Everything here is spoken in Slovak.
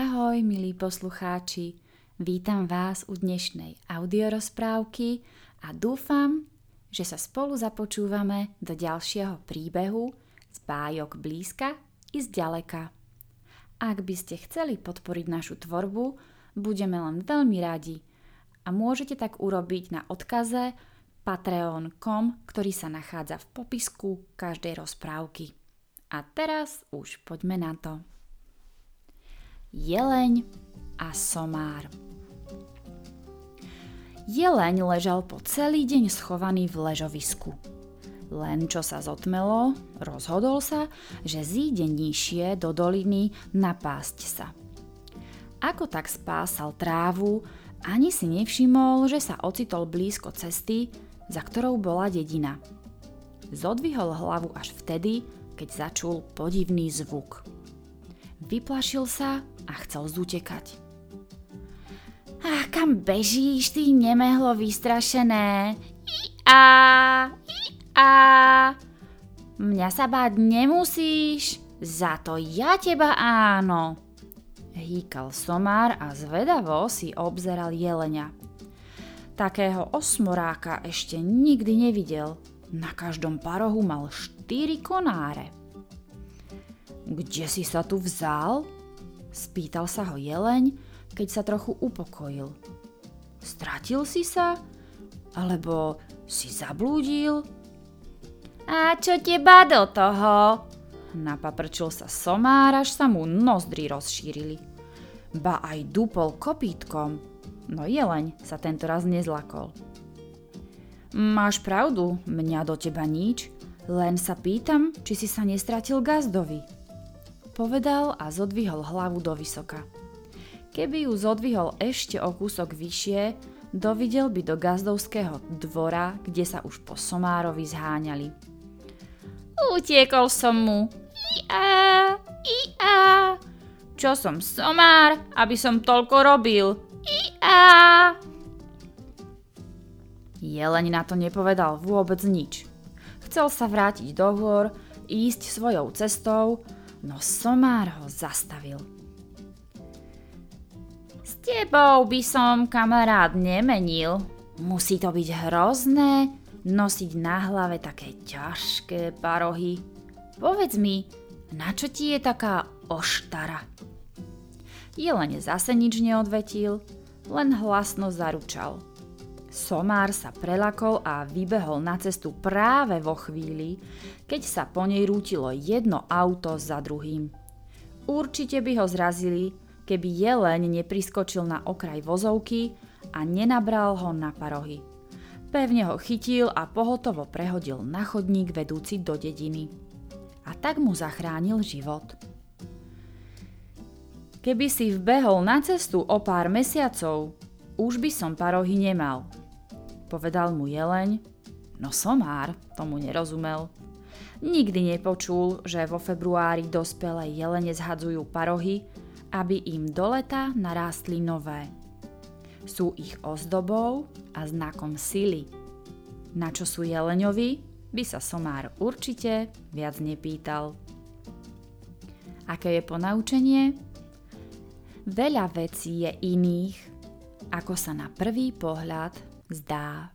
Ahoj, milí poslucháči. Vítam vás u dnešnej audiorozprávky a dúfam, že sa spolu započúvame do ďalšieho príbehu z bájok blízka i z ďaleka. Ak by ste chceli podporiť našu tvorbu, budeme len veľmi radi a môžete tak urobiť na odkaze patreon.com, ktorý sa nachádza v popisku každej rozprávky. A teraz už poďme na to. Jeleň a somár Jeleň ležal po celý deň schovaný v ležovisku. Len čo sa zotmelo, rozhodol sa, že zíde nižšie do doliny napásť sa. Ako tak spásal trávu, ani si nevšimol, že sa ocitol blízko cesty, za ktorou bola dedina. Zodvihol hlavu až vtedy, keď začul podivný zvuk. Vyplašil sa a chcel zutekať. A kam bežíš, ty nemehlo vystrašené? I-a, i-a. Mňa sa báť nemusíš, za to ja teba áno. Hýkal somár a zvedavo si obzeral jelenia. Takého osmoráka ešte nikdy nevidel. Na každom parohu mal štyri konáre. Kde si sa tu vzal? Spýtal sa ho jeleň, keď sa trochu upokojil. Stratil si sa? Alebo si zablúdil? A čo teba do toho? Napaprčil sa somár, až sa mu nozdry rozšírili. Ba aj dupol kopítkom, no jeleň sa tento raz nezlakol. Máš pravdu, mňa do teba nič, len sa pýtam, či si sa nestratil gazdovi povedal a zodvihol hlavu do vysoka. Keby ju zodvihol ešte o kúsok vyššie, dovidel by do gazdovského dvora, kde sa už po Somárovi zháňali. Utiekol som mu. Ia, ia. Čo som Somár, aby som toľko robil. Ia. Jeleň na to nepovedal vôbec nič. Chcel sa vrátiť do hôr, ísť svojou cestou, no somár ho zastavil. S tebou by som kamarát nemenil. Musí to byť hrozné nosiť na hlave také ťažké parohy. Povedz mi, na čo ti je taká oštara? Jelene zase nič neodvetil, len hlasno zaručal – Somár sa prelakol a vybehol na cestu práve vo chvíli, keď sa po nej rútilo jedno auto za druhým. Určite by ho zrazili, keby jeleň nepriskočil na okraj vozovky a nenabral ho na parohy. Pevne ho chytil a pohotovo prehodil na chodník vedúci do dediny. A tak mu zachránil život. Keby si vbehol na cestu o pár mesiacov, už by som parohy nemal – povedal mu jeleň, no somár tomu nerozumel. Nikdy nepočul, že vo februári dospelé jelene zhadzujú parohy, aby im do leta narástli nové. Sú ich ozdobou a znakom sily. Na čo sú jeleňovi, by sa somár určite viac nepýtal. Aké je ponaučenie? Veľa vecí je iných, ako sa na prvý pohľad zdá.